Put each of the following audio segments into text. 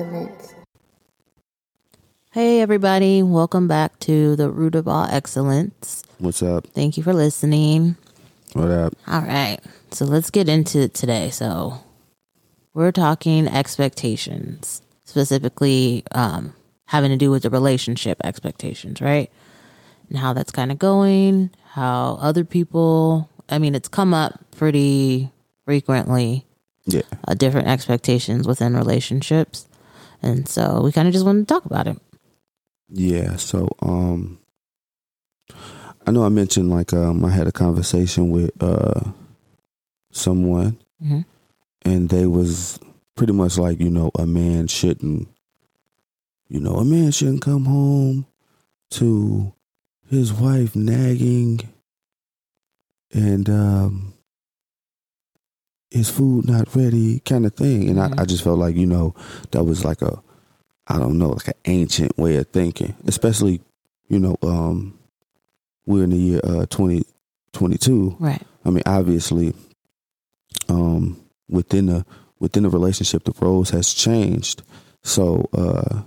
excellence. Hey, everybody. Welcome back to the root of all excellence. What's up? Thank you for listening. What up? All right. So let's get into it today. So we're talking expectations, specifically um, having to do with the relationship expectations, right? And how that's kind of going, how other people, I mean, it's come up pretty frequently, Yeah. uh, different expectations within relationships. And so we kind of just wanted to talk about it. Yeah. So, um, I know I mentioned like um, I had a conversation with uh someone, Mhm. and they was pretty much like you know a man shouldn't, you know, a man shouldn't come home to his wife nagging and um his food not ready kind of thing and Mhm. I, I just felt like you know that was like a i don't know like an ancient way of thinking especially you know um we're in the year uh 2022 Right. i mean obviously um within the within the relationship the roles has changed so uh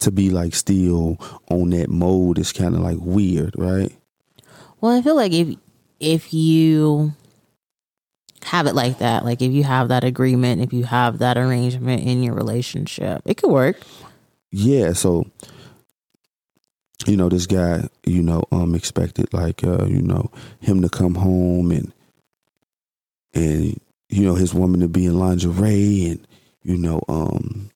to be like still on that mode is kind of like weird right Well, I feel like if if you have it like that, like if you have that agreement, if you have that arrangement in your relationship, it could work. yeah so you know this guy you know um expected like uh you know him to come home and and you know his woman to be in lingerie and you know um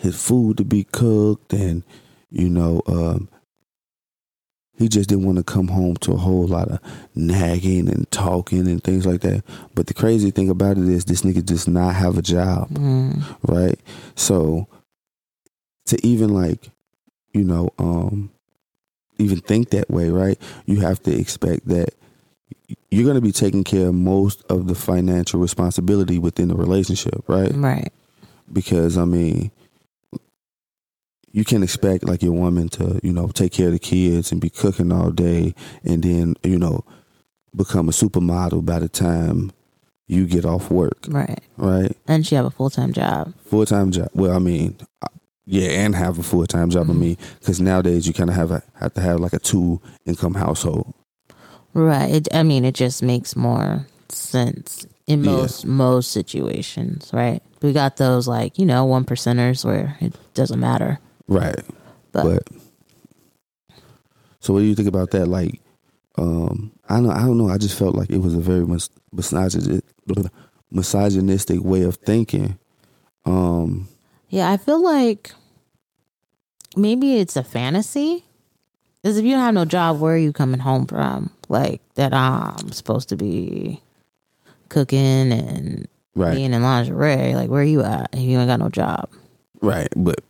his food to be cooked and you know um he just didn't want to come home to a whole lot of nagging and talking and things like that. But the crazy thing about it is this nigga does not have a job Mm, right? So to even like, you know, um even think that way, right? You have to expect that you're going to be taking care of most of the financial responsibility within the relationship, right? right. Because I mean, you can't expect like your woman to, you know, take care of the kids and be cooking all day and then, you know, become a supermodel by the time you get off work, Right. right? And she have a full time job. full time job. Well, I mean, yeah, and have a full time job. I Mm-hmm. mean, because nowadays you kind of have a, have to have like a two income household. Right. It, I mean, it just makes more sense in Yeah. most most situations, right? We got those like you know one percenters where it doesn't matter, Right. but, But so, what do you think about that? Like, um, I don't, I don't know. I just felt like it was a very mis- misogynistic, misogynistic way of thinking. Um, Yeah, I feel like maybe it's a fantasy. Because if you don't have no job, where are you coming home from? Like that I'm supposed to be cooking and right, being in lingerie. Like where are you at if you ain't got no job? right. But,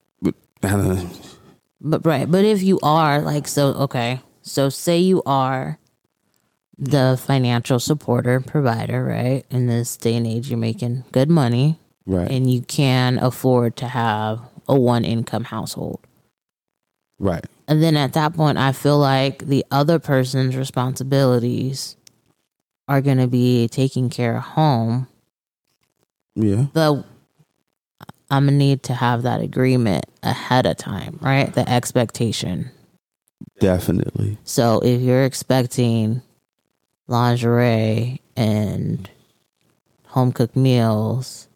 but right, but if you are like so okay, so say you are the financial supporter provider, right? In this day and age, you're making good money Right, and you can afford to have a one income household. right, And then at that point, I feel like the other person's responsibilities are going to be taking care of home. yeah, But I'm to need to have that agreement ahead of time, right? The expectation. definitely. So if you're expecting lingerie and home cooked meals,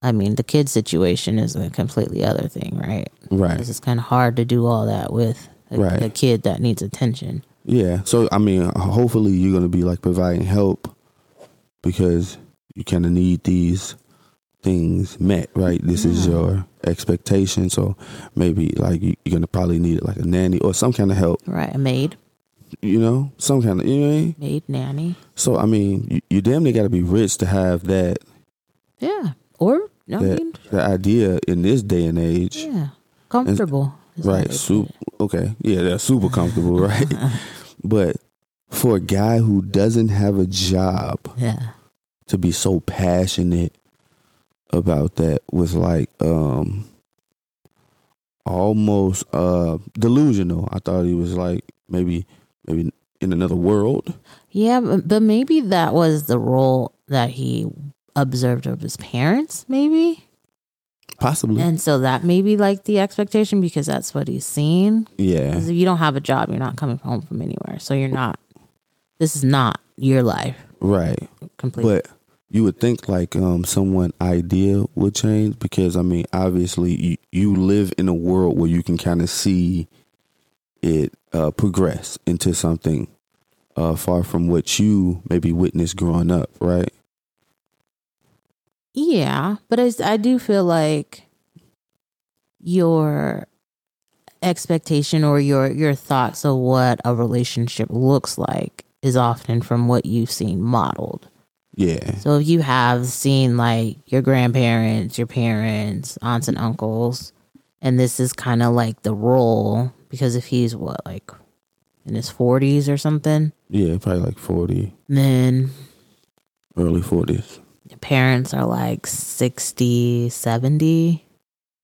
I mean, the kid situation is a completely other thing, right? Right. It's kind of hard to do all that with a, Right. a kid that needs attention. Yeah. So I mean, hopefully you're gonna be like providing help because you kind of need these things met, right? This is your expectation. So maybe like you- you're gonna probably need like a nanny or some kind of help, Right. A maid, you know, some kind of you know. What I mean? maid, nanny. So I mean, you, you damn near got to be rich to have that Yeah. Or, no, I that mean, the idea in this day and age, yeah. Comfortable. how right? Super. Okay, yeah, they're super comfortable, right? but for a guy who doesn't have a job. Yeah. to be so passionate about that was like um almost uh delusional. I thought he was like maybe maybe in another world. Yeah, but, maybe that was the role that he observed of his parents, maybe. Possibly. And so that may be like the expectation because that's what he's seen. yeah. Because if you don't have a job, you're not coming home from anywhere. So you're not, this is not your life Right. completely. But you would think like um someone idea would change because I mean obviously you, you live in a world where you can kind of see it uh, progress into something uh, far from what you maybe witnessed growing up, right? Yeah, but it's, I do feel like your expectation or your your thoughts of what a relationship looks like is often from what you've seen modeled. Yeah, So if you have seen like your grandparents, your parents, aunts and uncles, and this is kind of like the role because if he's what like in his 40s or something, yeah, probably like forty, then early forties. your parents are like 60, 70.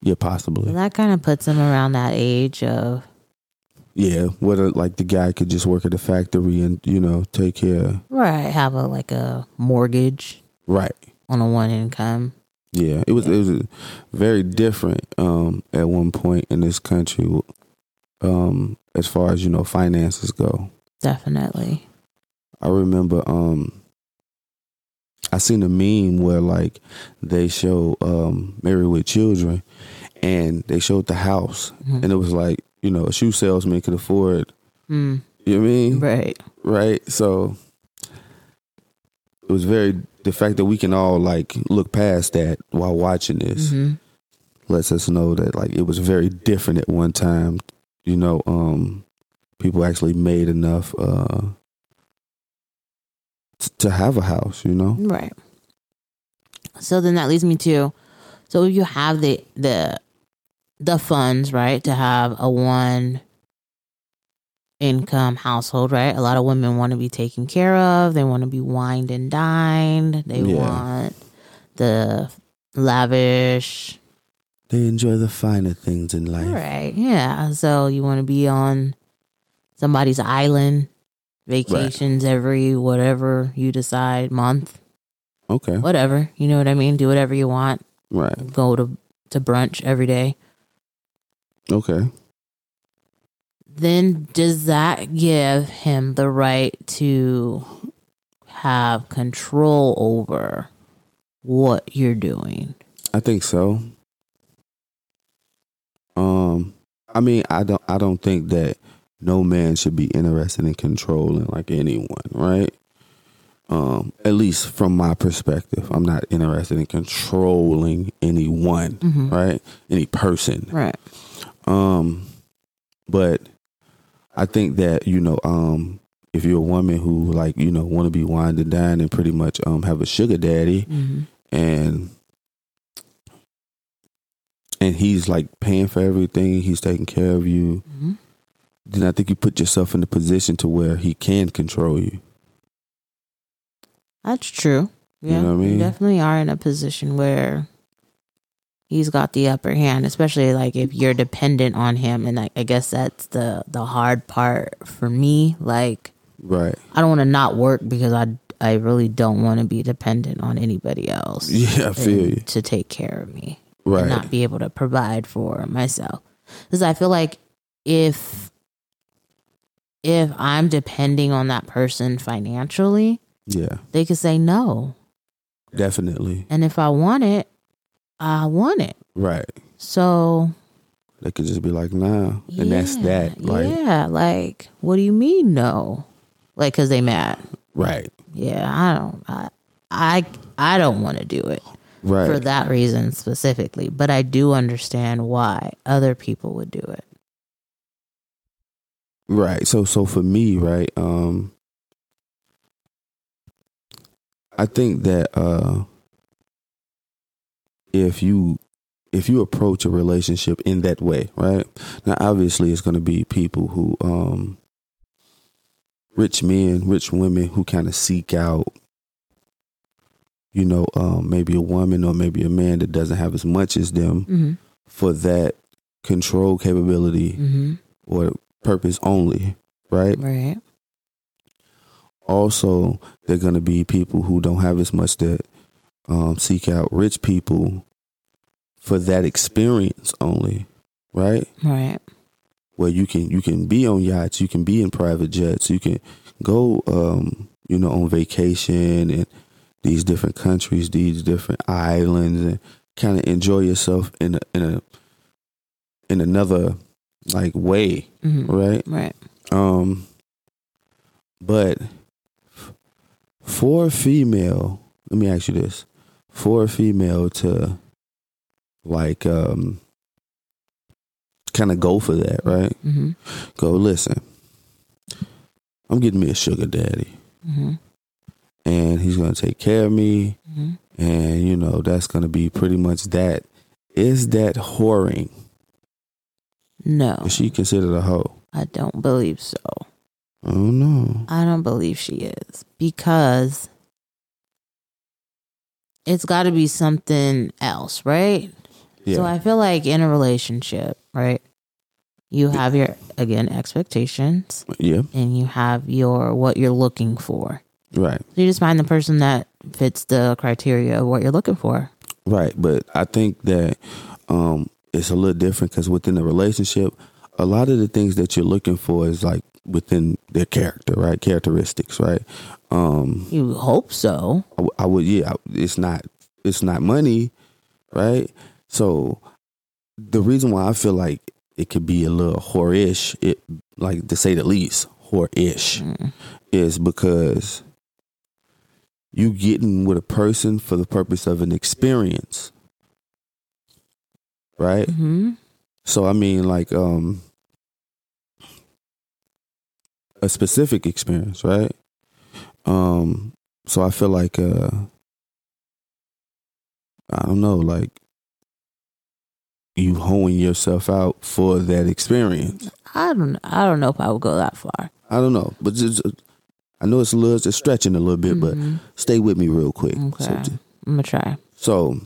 Yeah, So possibly. that kind of puts him around that age of Yeah, whether like the guy could just work at the factory and you know take care. right have a like a mortgage Right. on a one income. Yeah, it was it was very different um, at one point in this country, um, as far as you know finances go. Definitely. I remember um, I seen a meme where like they show um, Married with Children, and they showed the house, Mhm. and it was like you know a shoe salesman could afford. Mm, You know what I mean? right. right? So it was very the fact that we can all like look past that while watching this hmm lets us know that like it was very different at one time. You know, um people actually made enough uh t- to have a house, you know? Right. So then that leads me to so you have the the the funds, right, to have a one income household, right? A lot of women want to be taken care of. They want to be wined and dined. They Yeah. want the lavish They enjoy the finer things in life. Right. Yeah. So you want to be on somebody's island, vacations every whatever you decide, month, Okay. whatever. You know what I mean? Do whatever you want. Right. Go to to brunch every day. Okay. Then does that give him the right to have control over what you're doing? I think so. Um, I mean, I don't, I don't think that no man should be interested in controlling like anyone, right? Um, at least from my perspective, I'm not interested in controlling anyone, Mhm. right? Any person. Right. Um, but I think that you know, um, if you're a woman who like you know want to be wined and dined and pretty much um have a sugar daddy, hmm and and he's like paying for everything, he's taking care of you, hmm then I think you put yourself in the position to where he can control you. That's true. You Yeah, know what I you mean? definitely are in a position where he's got the upper hand, especially like if you're dependent on him. And I, I guess that's the the hard part for me. Like Right. I don't want to not work because I I really don't want to be dependent on anybody else. Yeah, I feel you. to take care of me Right. and not be able to provide for myself. Because I feel like if if I'm depending on that person financially, yeah, they could say no. definitely. And if I want it, I want it. Right. So They could just be like, nah. and that's that. Like, yeah, like what do you mean no? Like because they mad. right. Yeah, I don't. I I, I don't want to do it Right. for that reason specifically, but I do understand why other people would do it. Right. So so for me, right, um I think that uh if you if you approach a relationship in that way, right? Now obviously it's going to be people who um rich men, rich women who kind of seek out you know, um maybe a woman or maybe a man that doesn't have as much as them Mm-hmm. for that control capability Mm-hmm. or purpose only, right? Right. also they're going to be people who don't have as much that um, seek out rich people for that experience only, right? Right. Where you can you can be on yachts, you can be in private jets, you can go um, you know on vacation and these different countries, these different islands, and kind of enjoy yourself in a, in a in another like way, hmm right? Right. Um, but for a female, let me ask you this: for a female to like um kind of go for that, right? hmm Go listen. I'm getting me a sugar daddy, hmm and he's gonna take care of me, hmm and you know that's gonna be pretty much that. Is that whoring? No, Is she considered a hoe? I don't believe so. Oh don't. I don't believe she is because it's got to be something else, right? Yeah, So I feel like in a relationship, right? You have your again expectations yeah, and you have your what you're looking for. right. So you just find the person that fits the criteria of what you're looking for. Right, but I think that um, it's a little different because within the relationship, a lot of the things that you're looking for is like within their character, right? Characteristics, right? Um, You hope so. I would, yeah. It's not, it's not money, right? So the reason why I feel like it could be a little whorish, it like to say the least, whorish, Mm. is because you getting with a person for the purpose of an experience, right? hmm So I mean, like, um, a specific experience, right? Um, so I feel like, uh, I don't know, like, you hoeing yourself out for that experience. I don't. I don't know if I would go that far. I don't know, but just, I know it's a little, it's stretching a little bit, but Mhm. stay with me real quick. okay, So, I'm gonna try. So,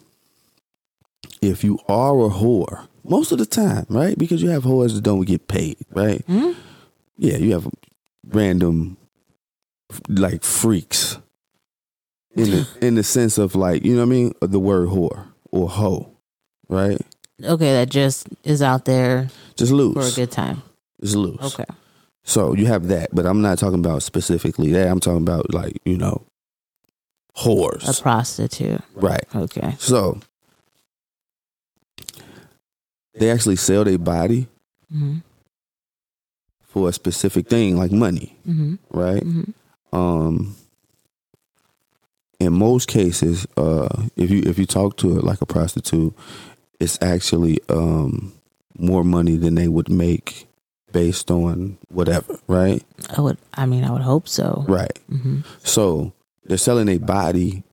if you are a whore, most of the time, right? Because you have whores that don't get paid, right? Mhm. Yeah, you have random like freaks in the in the sense of like you know what I mean, the word whore or hoe, right? Okay, that just is out there Just loose for a good time. just loose. Okay. So you have that, but I'm not talking about specifically that. I'm talking about like you know, whores, A prostitute. right? Okay. So they actually sell their body hmm for a specific thing, like money, hmm right? hmm Um, in most cases, uh, if you if you talk to it like a prostitute, it's actually um more money than they would make based on whatever, right? I would. I mean, I would hope so. Right. hmm So they're selling a body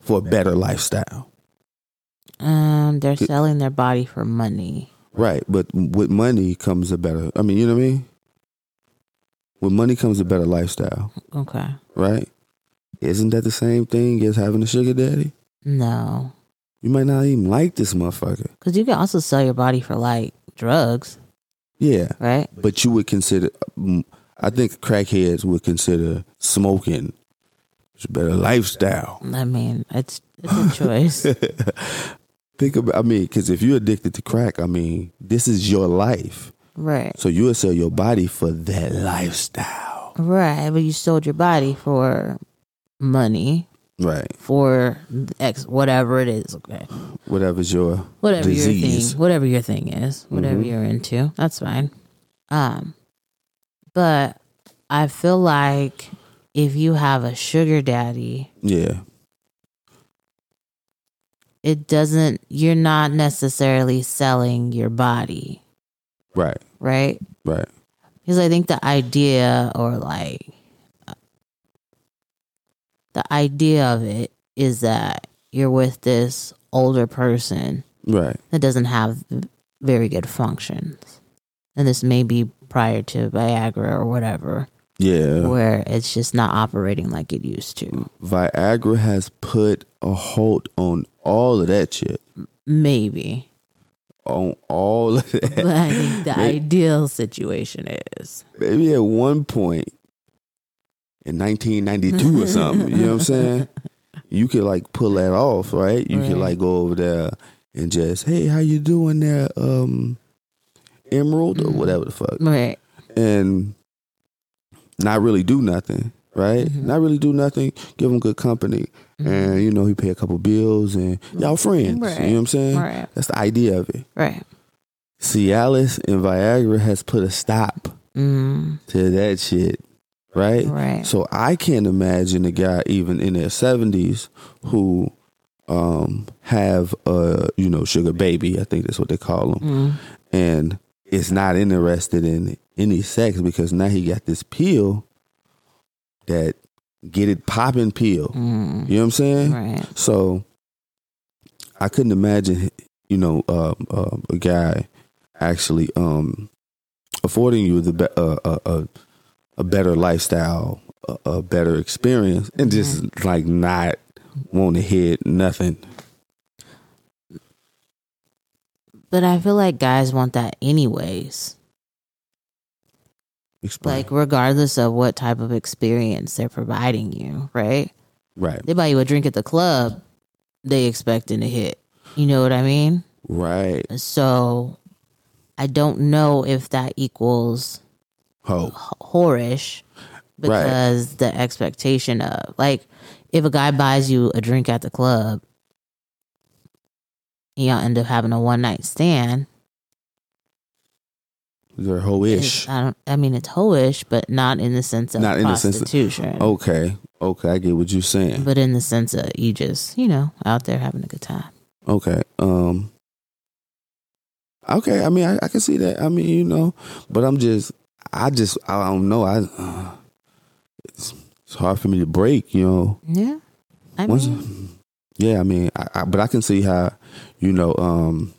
for a better lifestyle, Um, they're selling their body for money. right? But with money comes a better. I mean, you know what I mean? With money comes a better lifestyle, Okay. right? Isn't that the same thing as having a sugar daddy? No, You might not even like this motherfucker. because you can also sell your body for like drugs, Yeah, right? but you would consider. mm, I think crackheads would consider smoking a better lifestyle. I mean, it's it's a choice. Think about. I mean, because if you're addicted to crack, I mean, this is your life. Right. So you would sell your body for that lifestyle, Right. But you sold your body for money right? for X whatever it is. Okay. Whatever's your Whatever your thing whatever your thing is. Whatever Mhm. you're into. That's fine. Um but I feel like if you have a sugar daddy, Yeah, it doesn't you're not necessarily selling your body, right, right? right, Because I think the idea or like the idea of it is that you're with this older person right. that doesn't have very good functions. And this may be prior to Viagra or whatever, Yeah, where it's just not operating like it used to. Viagra has put a halt on all of that shit. Maybe. On all of that. But I think the May- ideal situation is maybe at one point in 1992 or something, you know what I'm saying? you could like pull that off, right? You could like go over there and just, hey, how you doing there, um, Emerald or Mhm. whatever the fuck, Right. and not really do nothing, right? Mhm. Not really do nothing. Give them good company, and you know he pay a couple bills, and y'all friends. Right. You know what I'm saying? Right. That's the idea of it. Right. Cialis and Viagra has put a stop Mm, to that shit, right? right. So I can't imagine a guy even in their seventies who um have a you know sugar baby, I think that's what they call them, Mm, and is not interested in any sex because now he got this pill that get it popping pill. mm, You know what I'm saying? right. So I couldn't imagine, you know, um, um, a guy actually um, affording you the be- uh, uh, uh, a better lifestyle, a, a better experience, and just like not want to hit nothing. But I feel like guys want that anyways. Explain. Like regardless of what type of experience they're providing you, right? right, They buy you a drink at the club, they expecting to hit. You know what I mean? right. So I don't know if that equals Ho, whorish Right. because the expectation of like if a guy buys you a drink at the club y'all end up having a one night stand they're ho-ish. I don't I mean it's hoish but not in the sense of Not in the sense of- Okay, okay, I get what you're saying. but in the sense of you just you know out there having a good time Okay. Um Okay, I mean I, I can see that. I mean, you know, but I'm just I just I don't know. I uh, it's, it's hard for me to break, you know. yeah I Once- mean yeah, I mean, I, I, but I can see how, you know, um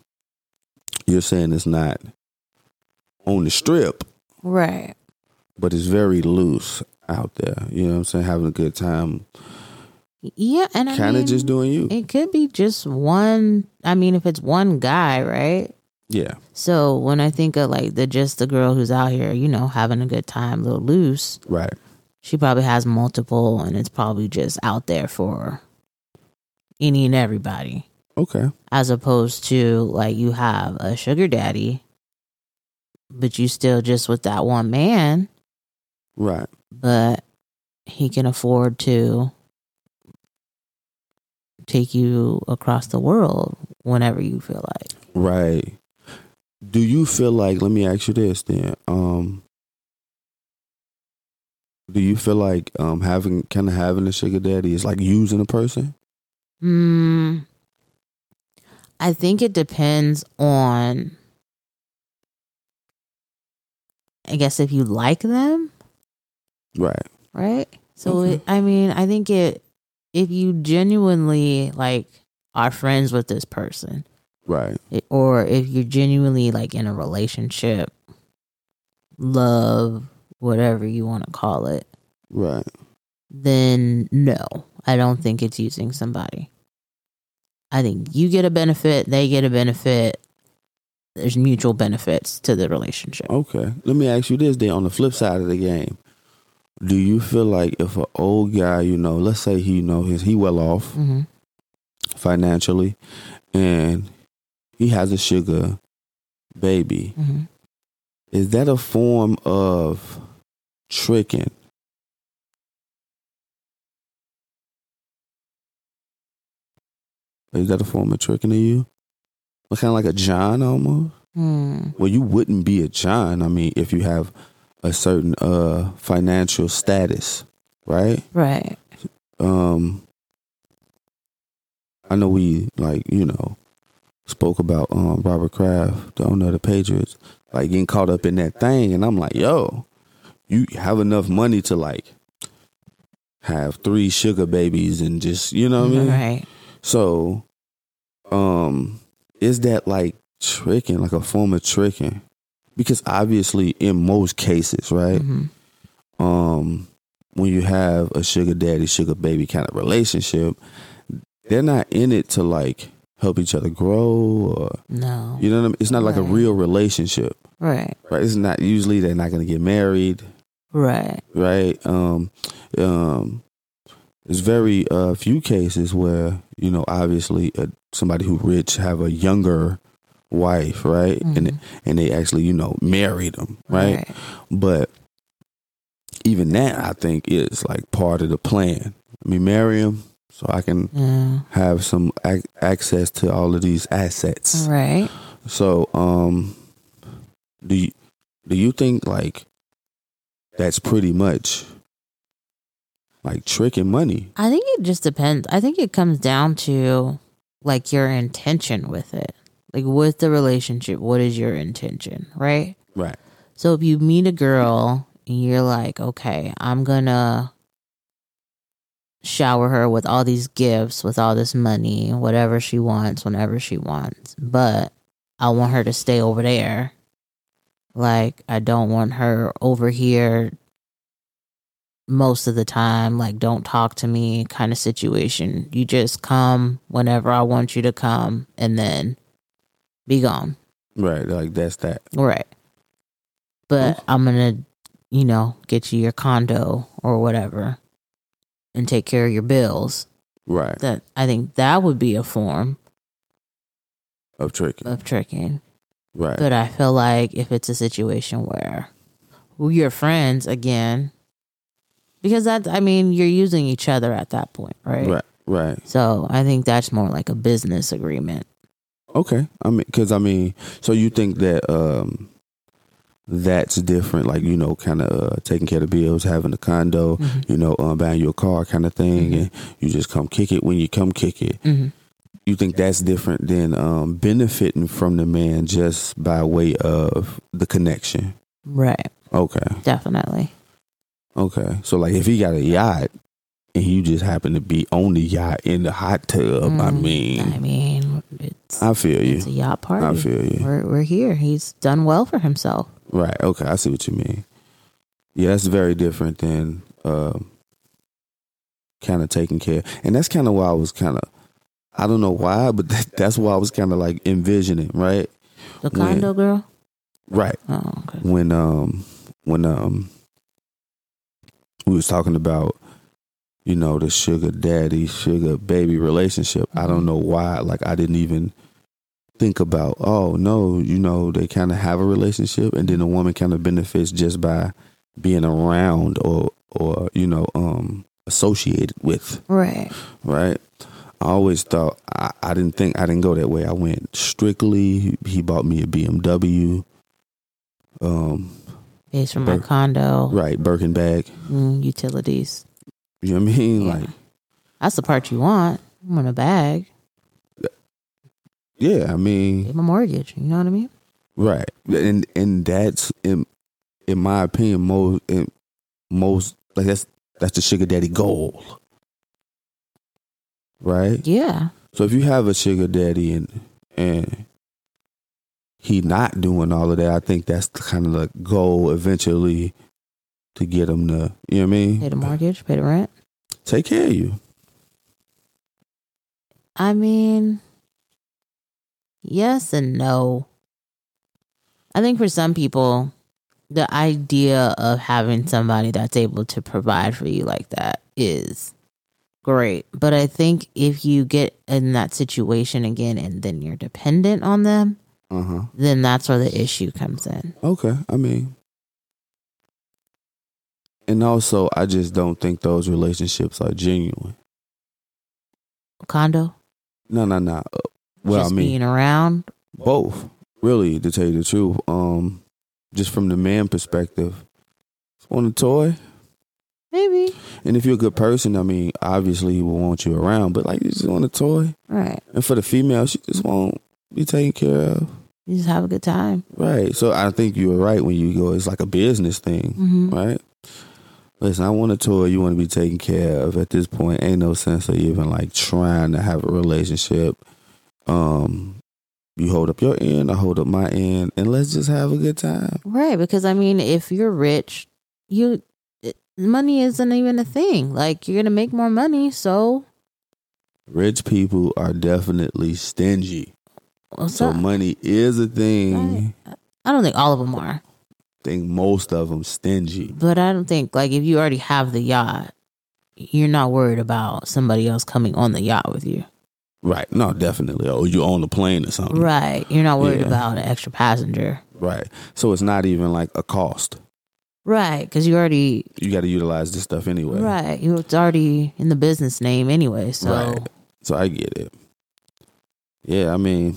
you're saying it's not on the strip, right but it's very loose out there. You know what I'm saying? Having a good time, yeah and I kind of mean, just doing you. it could be just one I mean if it's one guy right Yeah. So when I think of like the just the girl who's out here, you know, having a good time, a little loose, Right. she probably has multiple, and it's probably just out there for any and everybody, Okay. as opposed to like you have a sugar daddy, but you still just with that one man, Right. but he can afford to take you across the world whenever you feel like. Right. Do you feel like let me ask you this then. Um do you feel like um having kind of having a sugar daddy is like using a person? Hmm. I think it depends on. I guess if you like them, Right. right? So Okay. it, I mean, I think it if you genuinely like are friends with this person, Right. it- or if you're genuinely like in a relationship, love, whatever you want to call it, Right. then no, I don't think it's using somebody. I think you get a benefit, they get a benefit. There's mutual benefits to the relationship. Okay. Let me ask you this then on the flip side of the game. Do you feel like if an old guy, you know, let's say he you know he's he well off hmm financially and he has a sugar baby, hmm is that a form of tricking? Is that a form of tricking to you? Kind of like a John almost? Hmm. Well, you wouldn't be a John. I mean, if you have a certain uh financial status, right? Right. Um, I know we like you know spoke about um Robert Kraft, the owner of the Patriots, like getting caught up in that thing, and I'm like, yo, you have enough money to like have three sugar babies and just you know what I mean? Right. So, um, is that like tricking, like a form of tricking? Because obviously, in most cases, right, hmm um, when you have a sugar daddy, sugar baby kind of relationship, they're not in it to like help each other grow or No. you know what I mean. It's not like a real relationship, Right. right? It's not usually they're not going to get married, Right. right? Um, um, there's very uh, few cases where you know obviously uh, somebody who rich have a younger wife, right? And and they actually you know marry them, right? But even that, I think, is like part of the plan. I mean, marry him so I can have some ac- access to all of these assets. Right. So, um, do you, do you think like that's pretty much like tricking money? I think it just depends. I think it comes down to like your intention with it. Like with the relationship, what is your intention, right? Right. So if you meet a girl and you're like, okay, I'm gonna shower her with all these gifts, with all this money, whatever she wants, whenever she wants, but I want her to stay over there. Like, I don't want her over here most of the time. Like, don't talk to me kind of situation. You just come whenever I want you to come and then be gone. Right. Like that's that. Right. But Cool. I'm gonna, you know, get you your condo or whatever and take care of your bills. Right. That I think that would be a form Of tricking. of tricking. Right. But I feel like if it's a situation where you're friends again, because that's I mean, you're using each other at that point, right? Right. Right. So I think that's more like a business agreement. Okay. I mean, because I mean, so you think that um that's different, like you know, kind of uh, taking care of the bills, having a condo, Mhm. you know, um, buying your car, kind of thing, Mhm. and you just come kick it when you come kick it. hmm You think that's different than um benefiting from the man just by way of the connection? Right. Okay. Definitely. Okay. So like, if he got a yacht. And you just happen to be on the yacht in the hot tub. I Mm, mean, I mean, it's I feel you. it's a yacht party. I feel you. We're we're here. He's done well for himself. Right. Okay. I see what you mean. Yeah, that's very different than um, kind of taking care. And that's kind of why I was kind of, I don't know why, but that, that's why I was kind of like envisioning, right? The When- condo girl. Right. Oh, okay. When um when um we was talking about you know the sugar daddy sugar baby relationship. I don't Mhm. know why. Like I didn't even think about. Oh no, you know they kind of have a relationship, and then the woman kind of benefits just by being around or or you know um associated with. Right. Right. I always thought I, I didn't think I didn't go that way. I went strictly. He bought me a BMW. Um. Pays for my Bur- condo. Right, Birkin bag. Mm, utilities. You know what I mean? Yeah. Like, That's the part you want. I want a bag. yeah, I Pay mean, my mortgage. You know what I mean? right, and and that's in in my opinion most in most like that's that's the sugar daddy goal, right? Yeah. So if you have a sugar daddy and and he not doing all of that, I think that's kind of the goal eventually to get him to you know what I mean? Pay the mortgage. Pay the rent. Take care of you. I mean, yes and no. I think for some people, the idea of having somebody that's able to provide for you like that is great. But I think if you get in that situation again and then you're dependent on them, Uh huh. then that's where the issue comes in. Okay, I mean, and also, I just don't think those relationships are genuine. Condo, No, no, no. Uh, Well, just I mean, being around. both. Really, to tell you the truth, um, just from the man perspective, want a toy, Maybe. and if you're a good person, I mean, obviously he will want you around. But like, you just want a toy, Right. and for the female, she just won't be taken care of. You just have a good time. Right. So I think you were right when you go. It's like a business thing. hmm right? Listen, I want a toy you want to be taken care of. At this point, ain't no sense of even like trying to have a relationship. Um, you hold up your end, I hold up my end, and let's just have a good time. Right, because I mean, if you're rich, you money isn't even a thing. Like you're gonna make more money, so Rich people are definitely stingy, what's so up? money is a thing. I don't think all of them are, I think most of them stingy. but I don't think like if you already have the yacht, you're not worried about somebody else coming on the yacht with you. Right. No, definitely. Or you on the plane or something. Right. You're not worried Yeah. about an extra passenger. Right. So it's not even like a cost. Right. Because you already, You got to utilize this stuff anyway. right. You It's already in the business name anyway. So, Right. So I get it. Yeah, I mean,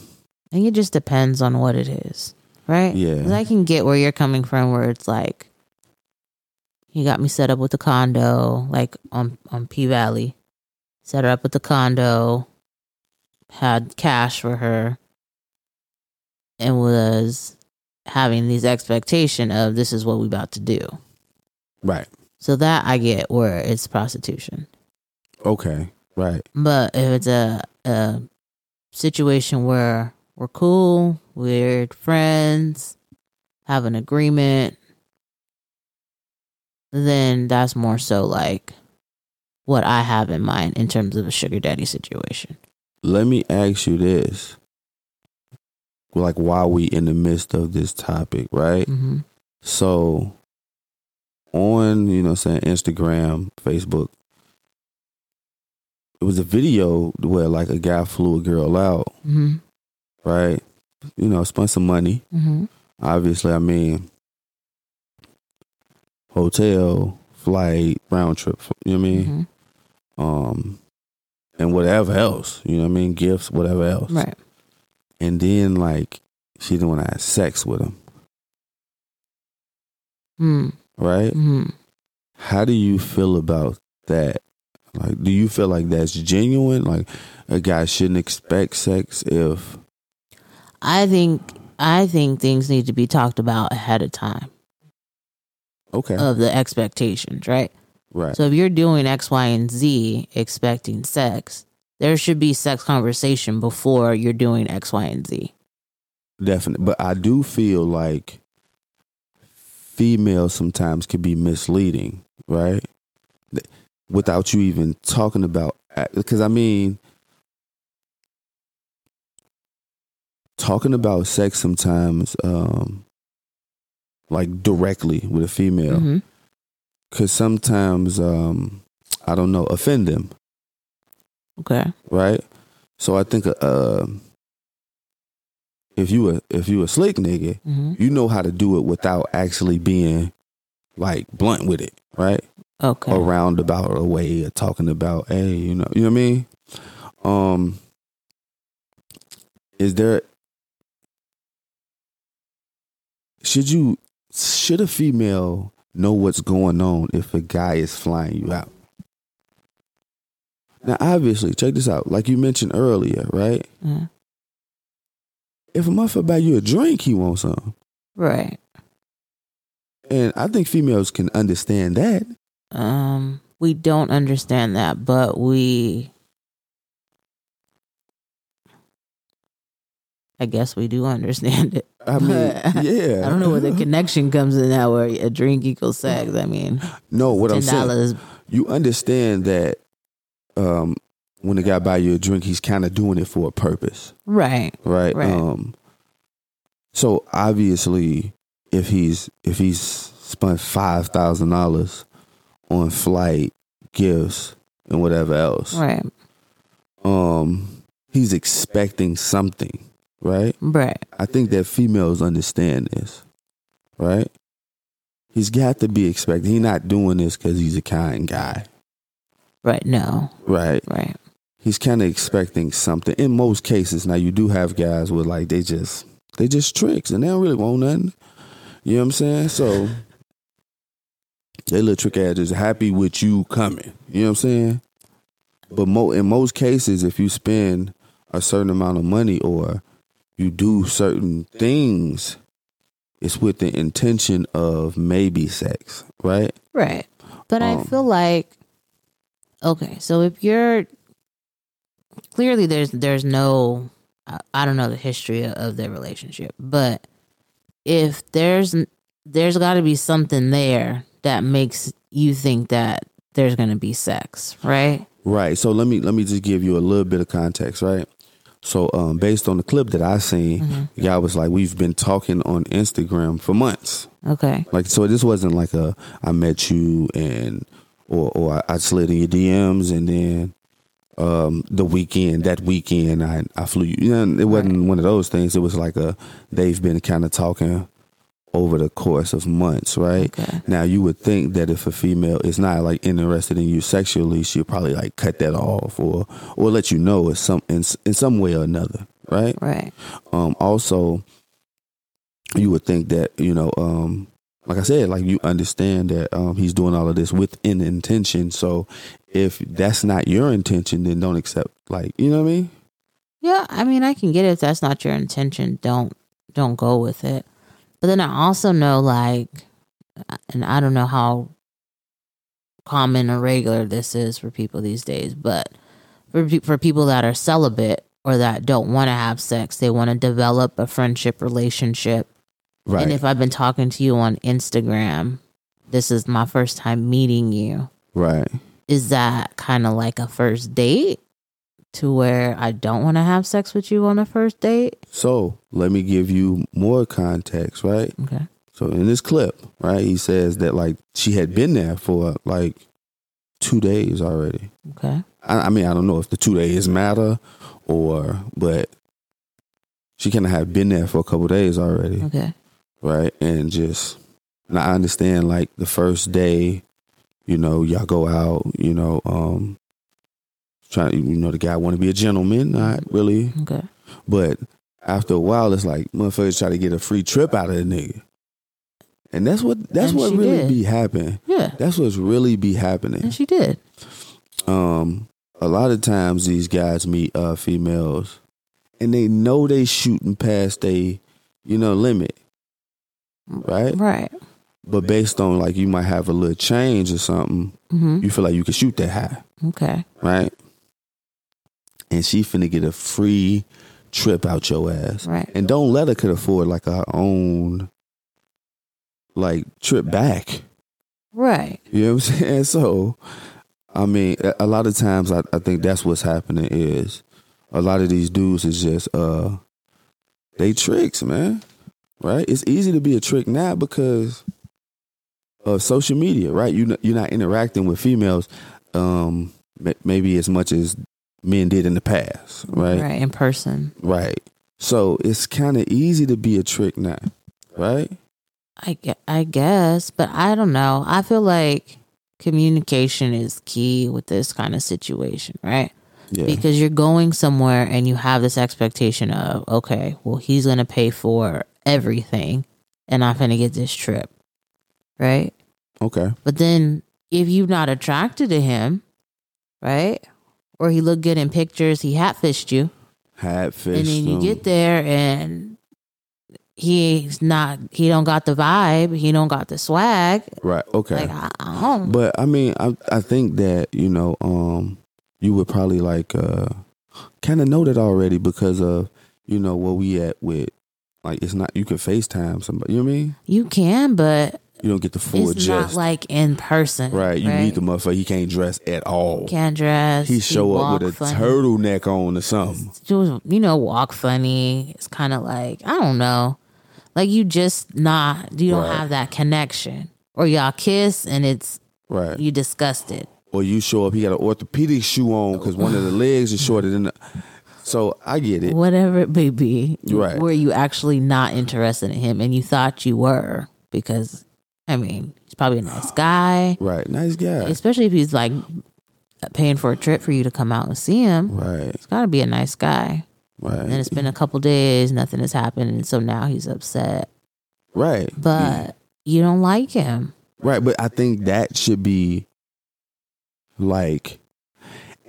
I think it just depends on what it is. Right. Yeah. I can get where you're coming from, where it's like, he got me set up with the condo, like on, on P Valley, set her up with the condo, had cash for her, and was having these expectation of this is what we about to do. right. So that I get where it's prostitution. Okay. Right. But if it's a a situation where we're cool, we're friends, have an agreement, then that's more so like what I have in mind in terms of a sugar daddy situation. Let me ask you this. Like while we in the midst of this topic, right? hmm So on, you know I'm saying, Instagram, Facebook, it was a video where like a guy flew a girl out, hmm right? You know, spend some money. hmm Obviously, I mean, hotel, flight, round trip, you know what I mean? hmm Um, and whatever else, you know what I mean? Gifts, whatever else. Right. And then, like, she didn't want to have sex with him, Mm. right? hmm How do you feel about that? Like, do you feel like that's genuine? Like, a guy shouldn't expect sex if, I think I think things need to be talked about ahead of time okay, of the expectations, right? right, So if you're doing X, Y, and Z expecting sex, there should be sex conversation before you're doing X, Y, and Z. definitely. But I do feel like females sometimes can be misleading, right? Without you even talking about, because I mean, talking about sex sometimes, um, like directly with a female, hmm could sometimes, um, I don't know, offend them, Okay. right? So I think, uh, if you a if you a slick nigga, hmm you know how to do it without actually being like blunt with it, right? Okay. A roundabout a way of talking about, hey, you know, you know what I mean? Um, is there should you should a female know what's going on if a guy is flying you out? Now, obviously, check this out. Like you mentioned earlier, right? Mhm. If a motherfucker buy you a drink, he wants some. Right. And I think females can understand that. Um, we don't understand that, but we. I guess we do understand it. I mean, yeah. I don't know where the connection comes in now where a drink equals sex. I mean, No, what I'm ten saying, you understand that um, when a guy buy you a drink, he's kind of doing it for a purpose, Right. right? Right. Um, so obviously, if he's if he's spent five thousand dollars on flight, gifts, and whatever else, Right. um, he's expecting something, right? Right. I think that females understand this, right? He's got to be expecting. He's not doing this because he's a kind guy, Right. No. right? Right. He's kind of expecting something. In most cases, now you do have guys where like they just they just tricks and they don't really want nothing. You know what I'm saying? So they little trick ass is happy with you coming. You know what I'm saying? But mo- in most cases, if you spend a certain amount of money or you do certain things, it's with the intention of maybe sex, right? Right. But I Um, feel like okay, so if you're clearly there's there's no I, I don't know the history of, of their relationship, but if there's there's got to be something there that makes you think that there's going to be sex, right? Right. So let me let me just give you a little bit of context, right? So um based on the clip that I seen, Mm-hmm. guy was like, We've been talking on Instagram for months. Okay. Like so this wasn't like a I met you and or or I, slid in your DMs, and then um, the weekend that weekend I I flew you. You know, it wasn't one of those things. It was like a they've been kind of talking over the course of months, right? Okay. Now you would think that if a female is not like interested in you sexually, she'll probably like cut that off or or let you know in some in, in some way or another, right? Right. Um, also, you would think that you know, um, like I said, like you understand that um, he's doing all of this with an intention. So if that's not your intention, then don't accept. Like you know what I mean? Yeah, I mean, I can get it if that's not your intention. Don't don't go with it. But then I also know, like, and I don't know how common or regular this is for people these days, but for for people that are celibate or that don't want to have sex, they want to develop a friendship relationship. Right. And if I've been talking to you on Instagram, this is my first time meeting you. right. Is that kind of like a first date to where I don't want to have sex with you on a first date? So let me give you more context, right? Okay. So in this clip, right, he says that like she had been there for like two days already. Okay. I, I mean, I don't know if the two days matter or, but she kind of had been there for a couple days already, Okay. right? And just, and I understand like the first day, you know, y'all go out, you know, um, trying, you know, the guy want to be a gentleman, not really, Okay. but after a while, it's like motherfuckers try to get a free trip out of the nigga. And that's what that's And what really did. be happening. Yeah. That's what's really be happening. And she did. um a lot of times these guys meet uh females and they know they shooting past they you know limit right Right. but based on like you might have a little change or something Mm-hmm. you feel like you can shoot that high Okay. right and she finna get a free trip out your ass Right. and don't let her could afford like her own like trip back Right. You know what I'm saying? So, I mean, a- a lot of times I, I think that's what's happening is a lot of these dudes is just uh they tricks, man. Right? It's easy to be a trick now because of social media, right? You you're not interacting with females um maybe as much as men did in the past, right? Right. In person. Right. So, it's kind of easy to be a trick now, right? I, I guess, but I don't know. I feel like communication is key with this kind of situation, right? Yeah. Because you're going somewhere and you have this expectation of, okay, well, he's going to pay for everything and I'm going to get this trip, right? okay. But then if you're not attracted to him, right? Or he looked good in pictures, he hatfished you. Hatfish. and then you them. get there and he's not he don't got the vibe he don't got the swag right. Okay. like I, I don't But I mean, I I think that you know, um, you would probably like uh, kind of know that already because of you know where we at with like it's not you can FaceTime somebody. You know what I mean? you can but You don't get the full it's gist, not like in person right? You meet the motherfucker, he can't dress at all. can't dress he show up with a funny. turtleneck on or something. You know walk funny it's kind of like i don't know like you just not you don't Right. have that connection or y'all kiss and it's Right. you disgusted or you show up, he got an orthopedic shoe on because one of the legs is shorter than the. So I get it. whatever it may be, Right. Were you actually not interested in him and you thought you were? Because, I mean, he's probably a nice guy, Right. Nice guy. especially if he's like paying for a trip for you to come out and see him. right. It's got to be a nice guy. Right. And it's been a couple days, nothing has happened, and so now he's upset. right. But you don't like him. Right, but I think that should be like,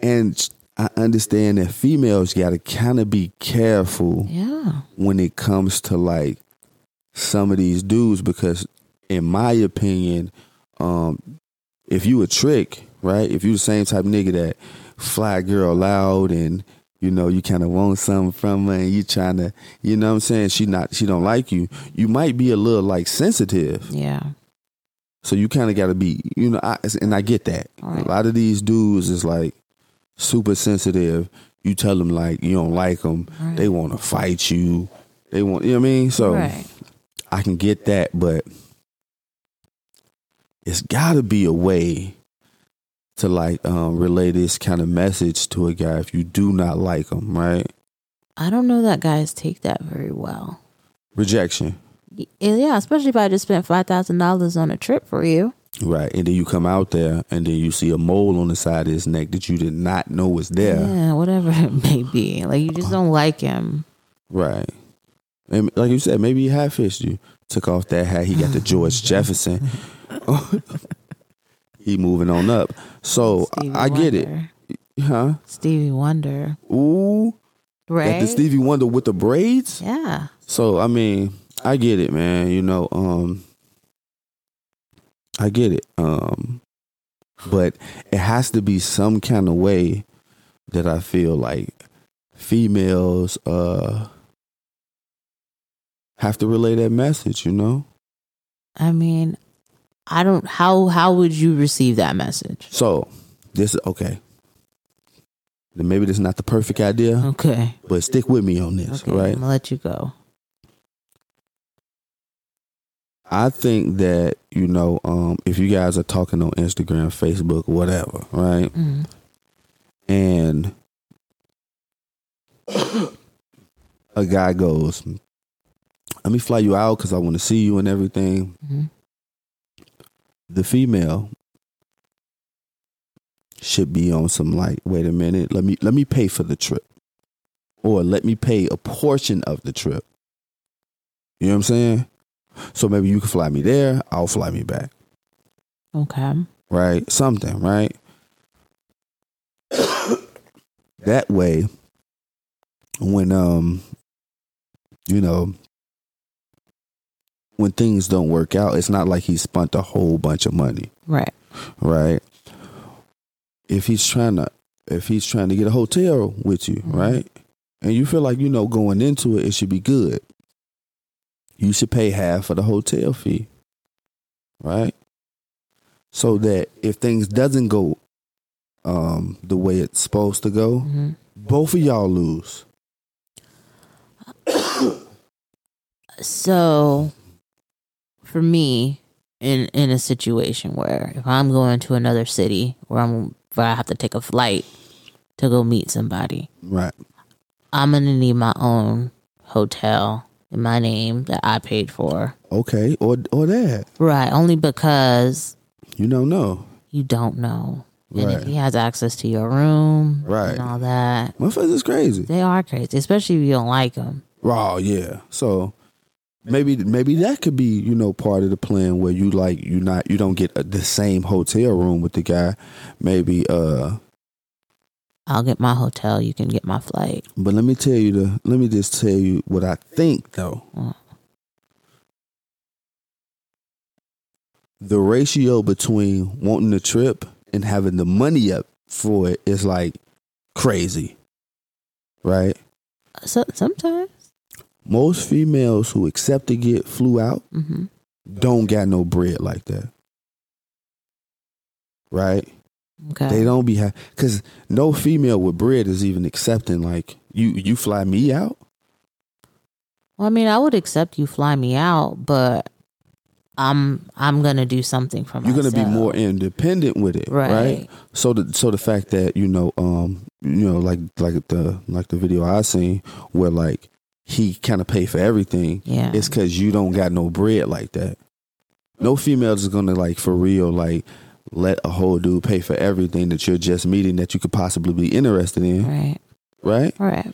and I understand that females got to kind of be careful Yeah. when it comes to like some of these dudes because, in my opinion, um, if you a trick, right? If you the same type of nigga that fly girl loud and you know you kind of want something from her and you trying to, you know what I'm saying? She not, she don't like you. You might be a little like sensitive. Yeah. So you kind of got to be, you know, I, and I get that. Right. A lot of these dudes is like super sensitive. You tell them like you don't like them, Right. they want to fight you. They want, you know what I mean? So right. I can get that, but it's got to be a way to like um, relay this kind of message to a guy if you do not like him, right? I don't know that guys take that very well. Rejection, Yeah, especially if I just spent five thousand dollars on a trip for you. right? And then you come out there and then you see a mole on the side of his neck that you did not know was there, Yeah, whatever it may be. Like you just don't like him. right? And like you said, maybe he hat fished you, took off that hat, he got the George Jefferson. he moving on up. So I, Stevie I get it, huh? Stevie Wonder, Ooh, right? Like the Stevie Wonder with the braids. yeah, So I mean, I get it, man. You know, um, I get it. Um, but it has to be some kind of way that I feel like females uh have to relay that message. You know. I mean, I don't. How how would you receive that message? So this okay. Then maybe this is not the perfect idea, Okay, but stick with me on this, okay, right? I'm gonna let you go. I think that you know, um, if you guys are talking on Instagram, Facebook, whatever, right, Mm. and a guy goes, "Let me fly you out because I want to see you and everything." Mhm. The female should be on some like, "Wait a minute, let me let me pay for the trip, or let me pay a portion of the trip." You know what I'm saying? So maybe you can fly me there, I'll fly me back, Okay, right? Something, right? that way, when um, you know, when things don't work out, it's not like he spent a whole bunch of money, right. right? If he's trying to, if he's trying to get a hotel with you, Mhm. right, and you feel like you know going into it, it should be good. You should pay half of the hotel fee, right? So that if things doesn't go um, the way it's supposed to go, hmm both of y'all lose. So, for me, in in a situation where if I'm going to another city where I'm where I have to take a flight to go meet somebody, Right. I'm gonna need my own hotel in my name that I paid for. Okay. Or or that. Right, only because You don't know. you don't know. And if he has access to your room Right. and all that, my Motherfuckers is crazy. they are crazy, especially if you don't like them. Oh yeah. So maybe maybe that could be you know part of the plan where you like you not you don't get a, the same hotel room with the guy. Maybe uh. I'll get my hotel, you can get my flight. But let me tell you the let me just tell you what I think though. The ratio between wanting the trip and having the money up for it is like crazy. Right? So sometimes, Most females who accept to get flew out hmm don't got no bread like that. Right? okay, They don't be ha- cuz no female with bread is even accepting like you you fly me out? Well, I mean, I would accept you fly me out, but I'm I'm gonna do something for You're myself. going to be more independent with it, right? right. So the so the fact that you know um you know like like the like the video I seen where like he kind of pay for everything Yeah, it's cuz you don't got no bread like that. No female is going to like for real like let a whole dude pay for everything that you're just meeting that you could possibly be interested in, right, right? right.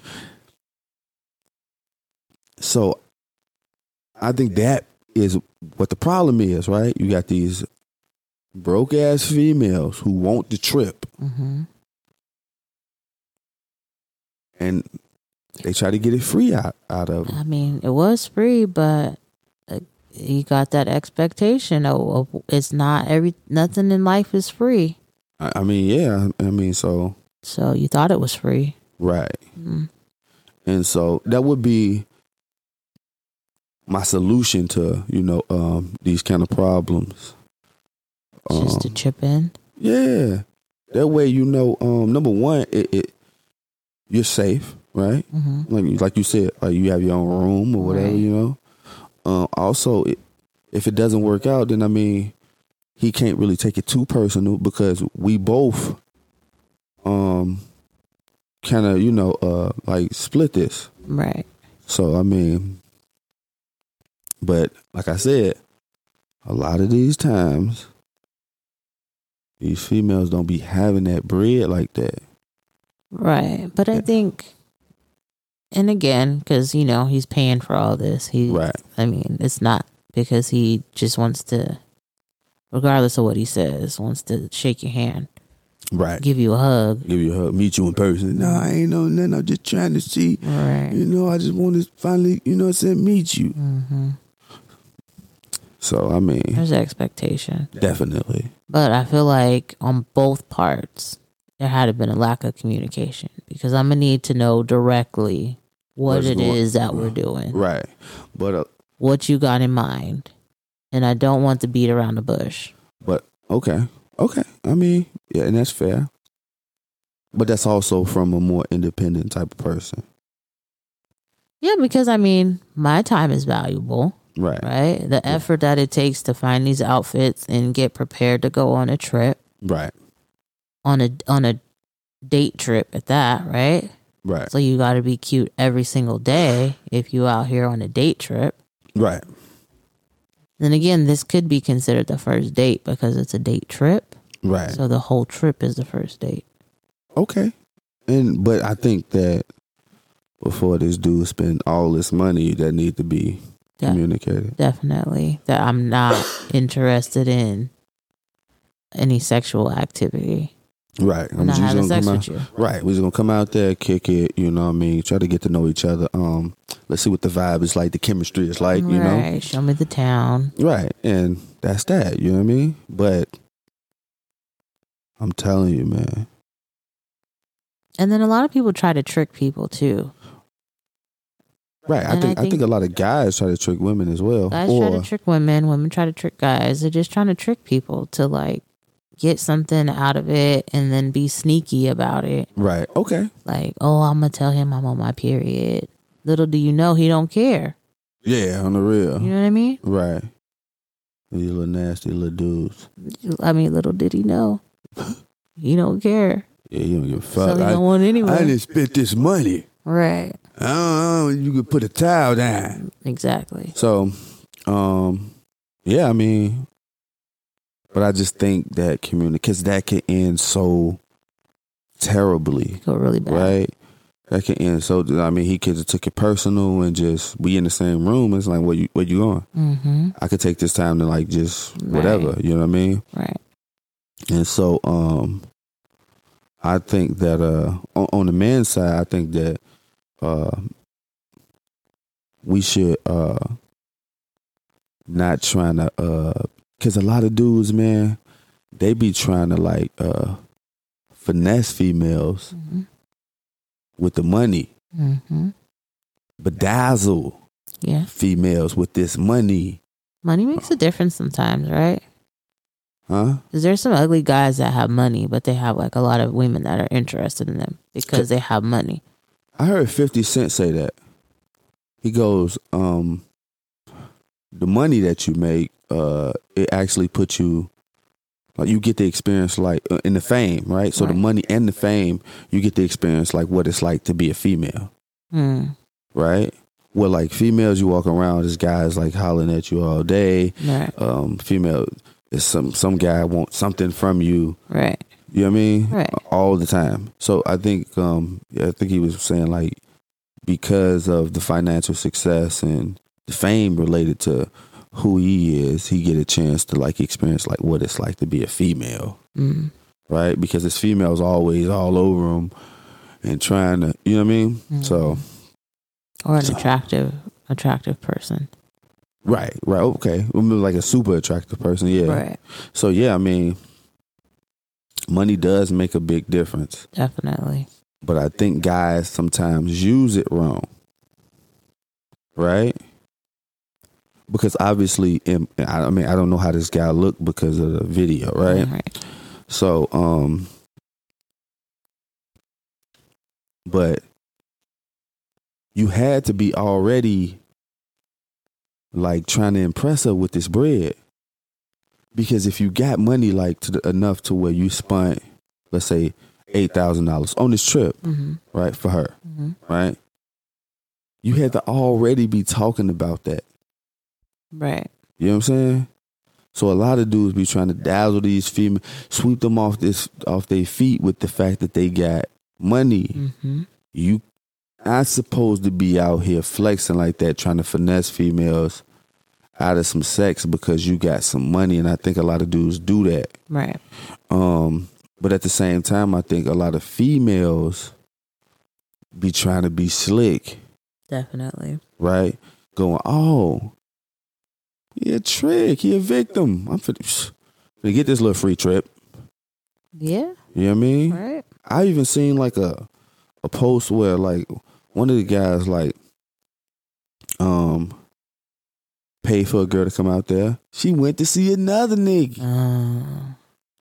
So I think that is what the problem is, right? You got these broke ass females who want the trip hmm and they try to get it free out, out of them. I mean, it was free, but uh, you got that expectation. of of it's not every nothing in life is free. I, I mean, yeah, I mean, so So you thought it was free. right, Mm. and so that would be my solution to you know um, these kind of problems. Just to Um, chip in. yeah, that way you know. Um, number one, it, it you're safe, right? hmm Like like you said, like you have your own room or whatever, Right. you know. Um, also, it, if it doesn't work out, then I mean, he can't really take it too personal because we both um kind of you know uh like split this Right. so i mean but like i said a lot of these times these females don't be having that bread like that Right. But I think, and again, because, you know, he's paying for all this. He, right. I mean, it's not because he just wants to, regardless of what he says, wants to shake your hand, right. Give you a hug. give you a hug. Meet you in person. No i ain't know nothing. I'm just trying to see. Right. you know i just want to finally you know what i'm saying meet you. Hmm so i mean. There's expectation. definitely. But I feel like on both parts, there had been a lack of communication because I'm to need to know directly what What's it going- is that we're doing, right but uh, what you got in mind. And I don't want to beat around the bush. But okay, okay. I mean, yeah, and that's fair. But that's also from a more independent type of person, Yeah, because I mean, my time is valuable, right? right? The effort that it takes to find these outfits and get prepared to go on a trip, Right, on a on a date trip at that, right? right, So you got to be cute every single day if you out here on a date trip. right, Then again, this could be considered the first date because it's a date trip. right. So the whole trip is the first date. Okay, and but I think that before this dude spend all this money, that need to be Yeah. communicated. Definitely that I'm not interested in any sexual activity. Right. I'm not just having gonna sex come with out- you. Right. We're just gonna come out there, kick it. You know what I mean? Try to get to know each other. Um, let's see what the vibe is like, the chemistry is like. You know. right. Show me the town. Right. And that's that. You know what I mean? But I'm telling you, man. And then a lot of people try to trick people too. Right. I And I think, I think think- a lot of guys try to trick women as well. Guys or try to trick women, women try to trick guys. They're just trying to trick people to like get something out of it and then be sneaky about it. right. Okay. Like, oh, I'm gonna tell him I'm on my period. Little do you know he don't care. Yeah, on the real. You know what I mean? Right. You little nasty little dudes. I mean, little did he know. He don't care. Yeah, you don't give a So fuck. he I, don't want anyway. I didn't spent this money. right. I don't know. You could put a towel down. Exactly. So, um, yeah, I mean, but I just think that community, because that can end so terribly, Go really bad. right? That can end so. I mean, he could have took it personal and just be in the same room. It's like, where you where you going? Mm-hmm. I could take this time to like just whatever. Right. You know what I mean? Right. And so, um, I think that uh, on, on the man's side, I think that uh, we should uh, not trying to, uh, cause a lot of dudes, man, they be trying to like uh, finesse females Mm-hmm. with the money, Mm-hmm. bedazzle Yeah. females with this money, Money makes a difference sometimes, right? huh? Because there's some ugly guys that have money, but they have like a lot of women that are interested in them because they have money. I heard 50 Cent say that. He goes, um, the money that you make, uh, it actually puts you, like, you get the experience like uh, in the fame, right? So the money and the fame, you get the experience like what it's like to be a female, Mm. right? Well, like females, you walk around, this guy's like hollering at you all day. Right. Um, female is some some guy wants something from you. Right. You know what I mean? Right. All the time. So I think um I think he was saying like because of the financial success and the fame related to who he is, he get a chance to like experience like what it's like to be a female, Mm. right? Because his females always all over him and trying to, you know what I mean? Mm. So Or an So- attractive, attractive person. right, right, okay. Like a super attractive person, yeah. Right. So yeah, I mean, money does make a big difference. Definitely. but I think guys sometimes use it wrong. Right? Because obviously, I mean, I don't know how this guy looked because of the video, right? Right. So, um, but you had to be already like trying to impress her with this bread Because if you got money like to the, enough to where you spent, let's say eight thousand dollars on this trip, Mm-hmm. right, for her, Mm-hmm. right, you had to already be talking about that. Right. You know what I'm saying? So a lot of dudes be trying to dazzle these females, sweep them off this off their feet with the fact that they got money. Mm-hmm. You not supposed to be out here flexing like that, trying to finesse females out of some sex because you got some money. And I think a lot of dudes do that. Right. Um, but at the same time, I think a lot of females be trying to be slick, Definitely. right? Going, oh, he a trick, he a victim. I'm finna, finna get this little free trip. Yeah. You know what I mean? Right. I even seen like a a post where like one of the guys like um paid for a girl to come out there. She went to see another nigga. Uh,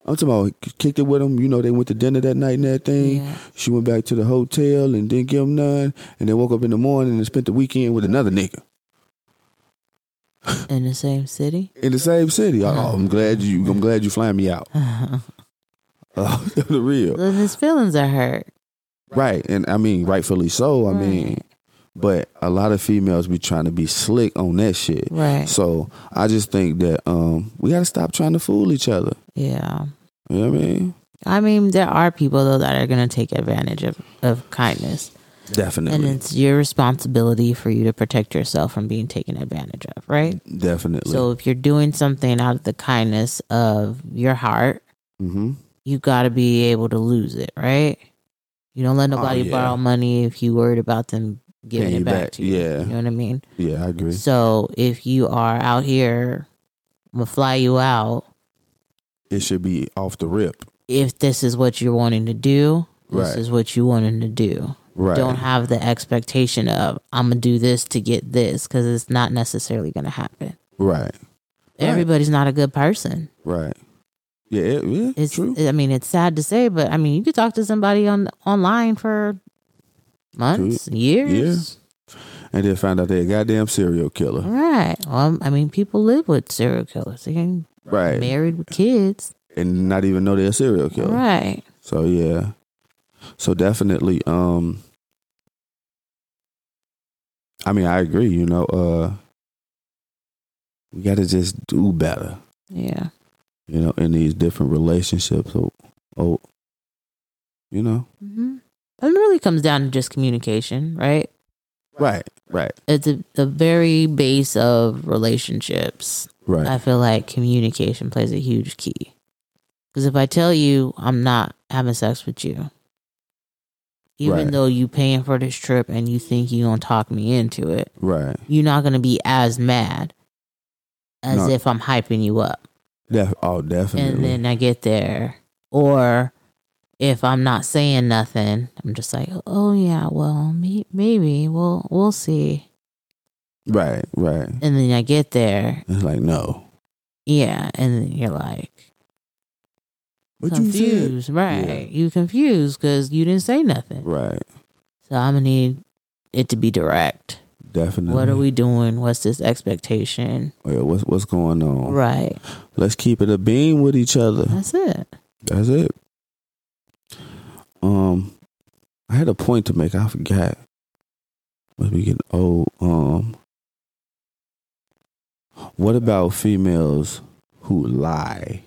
I'm talking about kicked it with him. You know, they went to dinner that night and everything. yeah. She went back to the hotel and didn't give him none. And then woke up in the morning and spent the weekend with another nigga In the same city. in the same city. Oh, I'm glad you. I'm glad you flying me out. Oh, the real Then his feelings are hurt. right. And I mean, rightfully so. I mean, but a lot of females be trying to be slick on that shit. Right. So I just think that um we got to stop trying to fool each other. Yeah. You know what I mean? I mean, there are people though that are going to take advantage of, of kindness, and it's your responsibility for you to protect yourself from being taken advantage of, right? Definitely. So if you're doing something out of the kindness of your heart, hmm you got to be able to lose it, right? You don't let nobody Oh, yeah. borrow money if you worried about them giving Paying it back, back, to you. yeah. You know what I mean? Yeah, I agree. So if you are out here, I'm gonna fly you out. It should be off the rip. If this is what you're wanting to do, this Right. is what you wanting to do. Right. Don't have the expectation of I'm gonna do this to get this because it's not necessarily gonna happen. Right. Everybody's not a good person. Right. Yeah, it, yeah It's true. I mean it's sad to say, but I mean you could talk to somebody on online for months, years. And then find out they're a goddamn serial killer. Right. Well, I mean people live with serial killers. They can Right. married with kids. And not even know they're a serial killer. Right. So yeah. So definitely, um I mean I agree, you know, uh we gotta just do better, Yeah. you know, in these different relationships. Oh, oh you know? hmm It really comes down to just communication, right? Right, right, It's a, the very base of relationships. right. I feel like communication plays a huge key. Because if I tell you I'm not having sex with you, even Right. though you paying for this trip and you think you're gonna talk me into it, right. you're not gonna be as mad as No. if I'm hyping you up. Def- oh, definitely And then I get there. Or if I'm not saying nothing, I'm just like, oh yeah, well, me, maybe we'll we'll see. right, right. And then I get there, It's like no. yeah, and then you're like What you confused, right? You confused because you didn't say nothing. Right. So I'm gonna need it to be direct. Definitely. What are we doing? What's this expectation? Yeah, what's what's going on? Right. Let's keep it a beam with each other. That's it. That's it. Um, I had a point to make. I forgot. Must be getting old. Um, what about females who lie?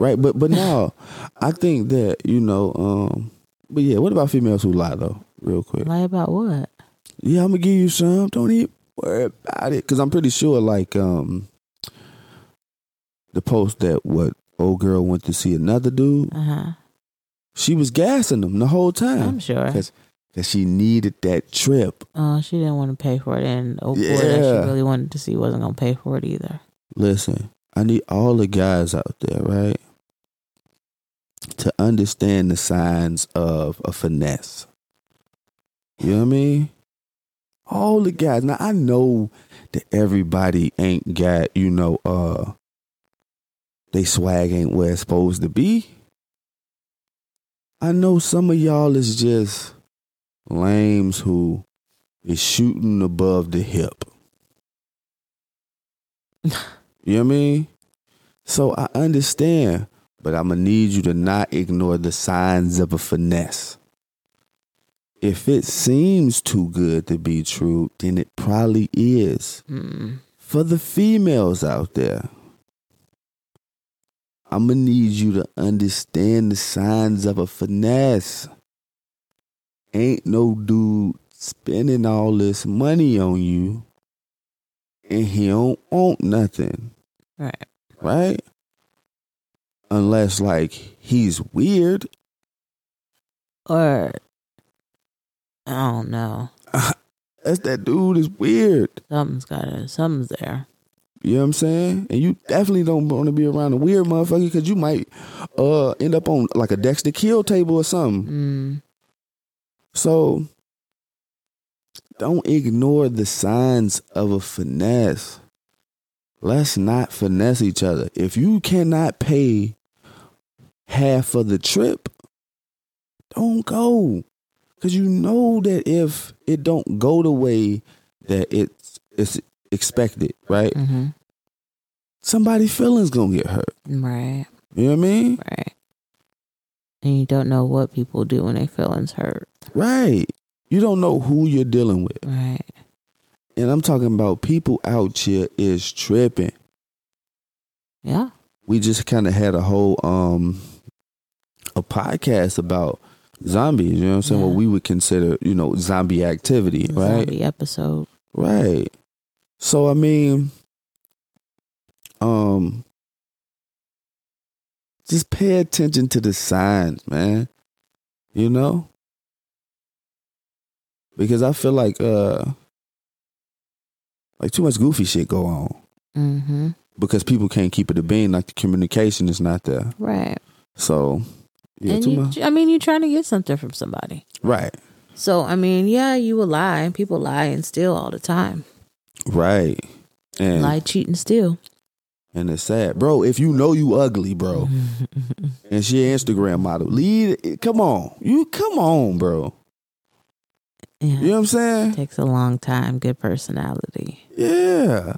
Right, but but now I think that you know. Um, but yeah, what about females who lie though? Real quick. Lie about what? Yeah, I'm gonna give you some. Don't even worry about it, because I'm pretty sure like um, the post that what old girl went to see another dude. Uh huh. She was gassing them the whole time. I'm sure. because she needed that trip. Oh, she didn't want to pay for it, and oh boy, that she really wanted to see wasn't gonna pay for it either. Listen, I need all the guys out there, right, to understand the signs of a finesse. You know what I mean? All the guys. Now I know that everybody ain't got, you know, uh they swag ain't where it's supposed to be. I know some of y'all is just lames who is shooting above the hip. You know what I mean? So I understand, but I'm gonna need you to not ignore the signs of a finesse. If it seems too good to be true, then it probably is. Mm. For the females out there, I'm gonna need you to understand the signs of a finesse. Ain't no dude spending all this money on you and he don't want nothing, Right. right? Unless like he's weird. Or I don't know. That's that dude is weird. Something's gotta something's there. You know what I'm saying? And you definitely don't want to be around a weird motherfucker because you might uh end up on like a Dexter kill table or something. Mm. So don't ignore the signs of a finesse. Let's not finesse each other. If you cannot pay half of the trip, don't go. Cause you know that if it don't go the way that it's it's expected, right? hmm Somebody's feelings gonna get hurt. Right. You know what I mean? Right. And you don't know what people do when their feelings hurt. Right. You don't know who you're dealing with. Right. And I'm talking about people out here is tripping. Yeah. We just kind of had a whole um a podcast about zombies, you know what I'm saying? Yeah. What we would consider, you know, zombie activity, right? Zombie episode. Right. So I mean um just pay attention to the signs, man. You know? Because I feel like uh like too much goofy shit go on Mm-hmm. because people can't keep it a bean like the communication is not there. Right. So yeah, and you. I mean, you're trying to get something from somebody. Right. So, I mean, yeah, you will lie. People lie and steal all the time. Right. And Lie, cheat, and steal. and it's sad. Bro, if you know you ugly, bro, and she an Instagram model, lead it- come on. You come on, bro. Yeah. You know what I'm saying? Takes a long time. Good personality. Yeah.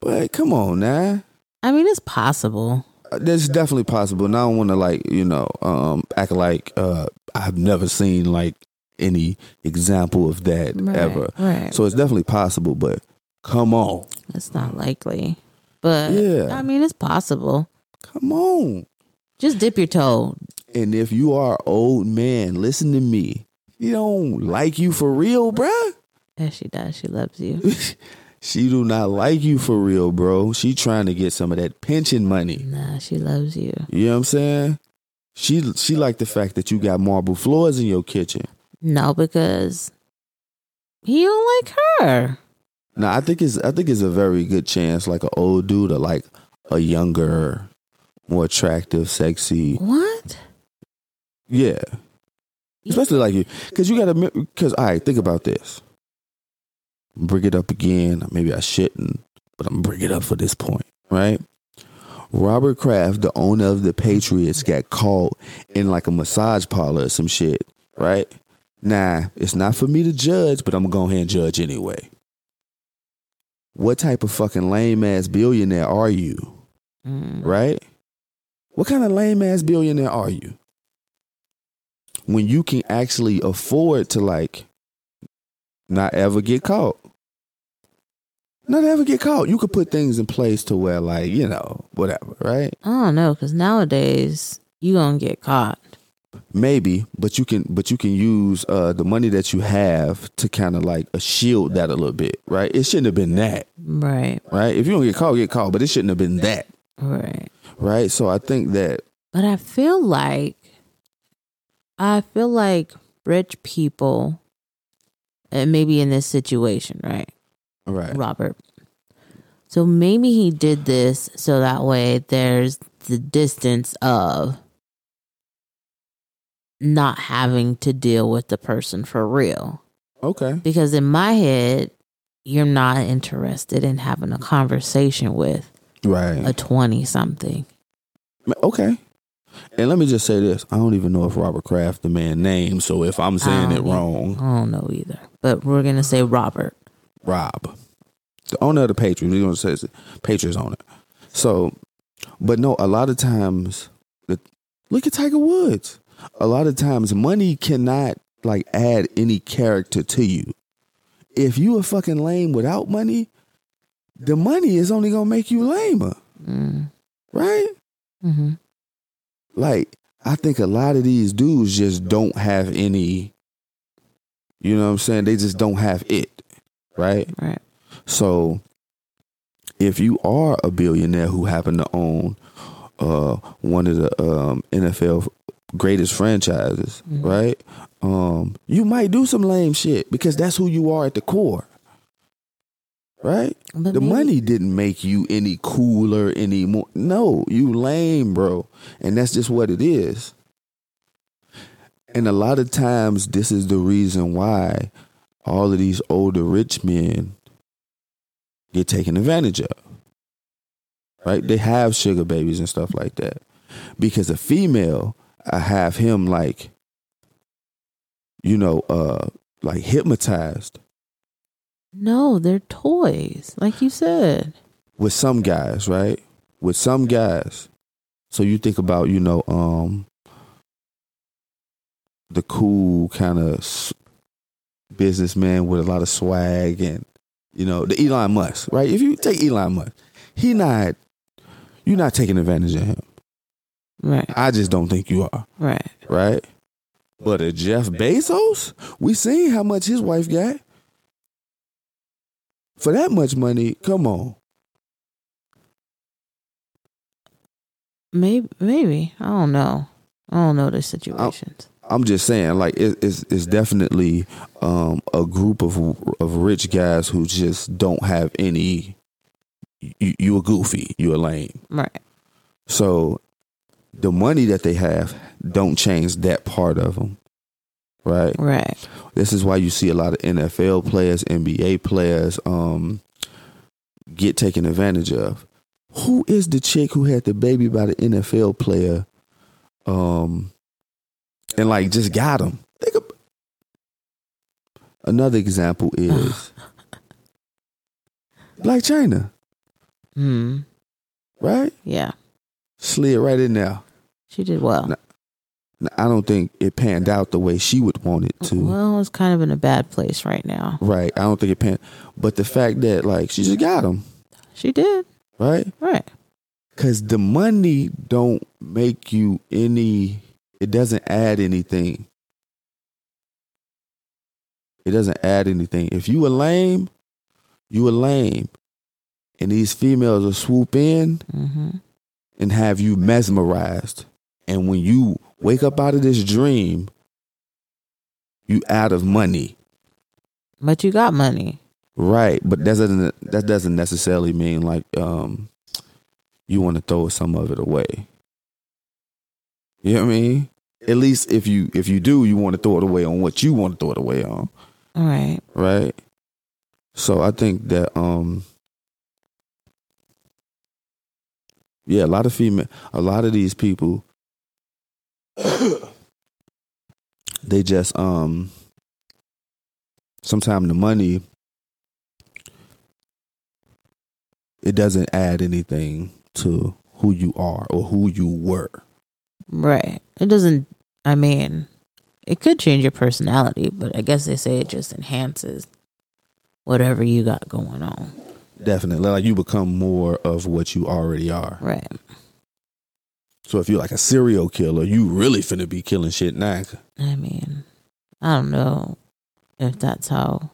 But come on now. I mean, it's possible. That's definitely possible. And I don't want to like, you know, um, act like uh, I've never seen like any example of that Right, ever. Right. So it's definitely possible, but come on. it's not likely. But Yeah. I mean, it's possible. Come on. Just dip your toe. And if you are old man, listen to me. He don't like you for real, bruh. Yes, she does. She loves you. she do not like you for real, bro. She trying to get some of that pension money. nah, she loves you. You know what I'm saying? She she like the fact that you got marble floors in your kitchen. No, because he don't like her. Now I think it's I think it's a very good chance like an old dude or like a younger, more attractive, sexy. What? Yeah. Especially like you, because you got to, because all right, think about this. Bring it up again. Maybe I shouldn't, but I'm bring it up for this point, right? Robert Kraft, the owner of the Patriots, got caught in like a massage parlor or some shit, right? Nah, it's not for me to judge, but I'm gonna go ahead and judge anyway. What type of fucking lame ass billionaire are you, Mm. right? What kind of lame ass billionaire are you? When you can actually afford to like not ever get caught. Not ever get caught. You could put things in place to where like, you know, whatever, right? I don't know, because nowadays you gonna get caught. Maybe, but you can but you can use uh the money that you have to kind of like uh, shield that a little bit, right? It shouldn't have been that, Right. right? If you don't get caught, get caught, but it shouldn't have been that, Right. right? So I think that But I feel like I feel like rich people and maybe in this situation, right? Right. Robert. So maybe he did this so that way there's the distance of not having to deal with the person for real. Okay. Because in my head, you're not interested in having a conversation with Right. a 20 something. Okay. And let me just say this: I don't even know if Robert Kraft the man name. So if I'm saying it wrong, I don't know either. But we're going to say Robert. Rob, the owner of the Patriots, we're gonna say it's Patriots owner. So But no, a lot of times, the, look at Tiger Woods. A lot of times, money cannot like add any character to you. If you are fucking lame without money, the money is only gonna make you lamer, Mm. right? hmm Like I think a lot of these dudes just don't have any. You know what I'm saying? They just don't have it, right? Right. So if you are a billionaire who happen to own uh, one of the um, NFL greatest franchises, Mhm. right? Um, you might do some lame shit because that's who you are at the core. Right? But the maybe- money didn't make you any cooler anymore. No, you lame, bro. And that's just what it is. And a lot of times this is the reason why all of these older rich men get taken advantage of. Right? They have sugar babies and stuff like that. Because a female, I have him like, you know, uh like hypnotized No, they're toys, like you said. with some guys, right? With some guys. So you think about, you know, um the cool kind of s- businessman with a lot of swag and you know, the Elon Musk, right? If you take Elon Musk, he not you're not taking advantage of him. Right. I just don't think you are, Right. right? But a Jeff Bezos, we seen how much his wife got. For that much money, come on. Maybe. Maybe. I don't know. I don't know the situations. I'm just saying, like it, it's it's definitely um, a group of of rich guys who just don't have any. You, you a goofy, you a lame. Right. So the money that they have don't change that part of them, right? Right. This is why you see a lot of NFL players, NBA players, um, get taken advantage of. Who is the chick who had the baby by the NFL player, um, and like just got him? Another example is Blac Chyna, Hmm. right? Yeah. Slid right in there. She did well. No. Now, I don't think it panned out the way she would want it to. Well, it's kind of in a bad place right now. Right. I don't think it panned. But the fact that like she just got him, She did. right? Right. Cause the money don't make you any. It doesn't add anything. It doesn't add anything. If you a lame, you a lame, and these females will swoop in hmm and have you mesmerized. And when you wake up out of this dream, you out of money. But you got money. Right, but that doesn't that doesn't necessarily mean like um you want to throw some of it away. You know what I mean? At least if you if you do, you want to throw it away on what you want to throw it away on, All right. right? So I think that um yeah, a lot of female a lot of these people they just um sometimes the money it doesn't add anything to who you are or who you were. Right. It doesn't. I mean, it could change your personality, but I guess they say it just enhances whatever you got going on. Definitely. Like you become more of what you already are. Right. So if you're like a serial killer, you really finna be killing shit now. I mean, I don't know if that's how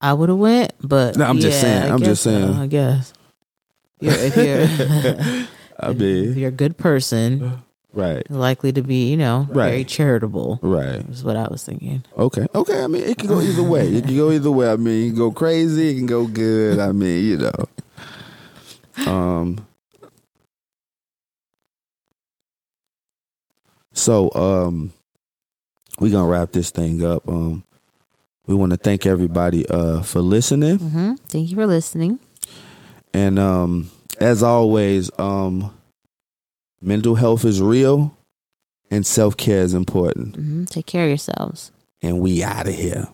I would have went, but No, I'm just saying, I I'm guess just saying. so, I guess You're- if you're I if mean, you're a good person, uh. Right, likely to be, you know, Right. very charitable. right. Is what I was thinking. Okay, okay. I mean, it can go either way. It can go either way. I mean, it can go crazy. It can go good. I mean, you know. Um. So, um, we gonna wrap this thing up. Um, we want to thank everybody uh for listening, hmm Thank you for listening. and um, as always, um, mental health is real, and self care is important. hmm Take care of yourselves. And we out of here.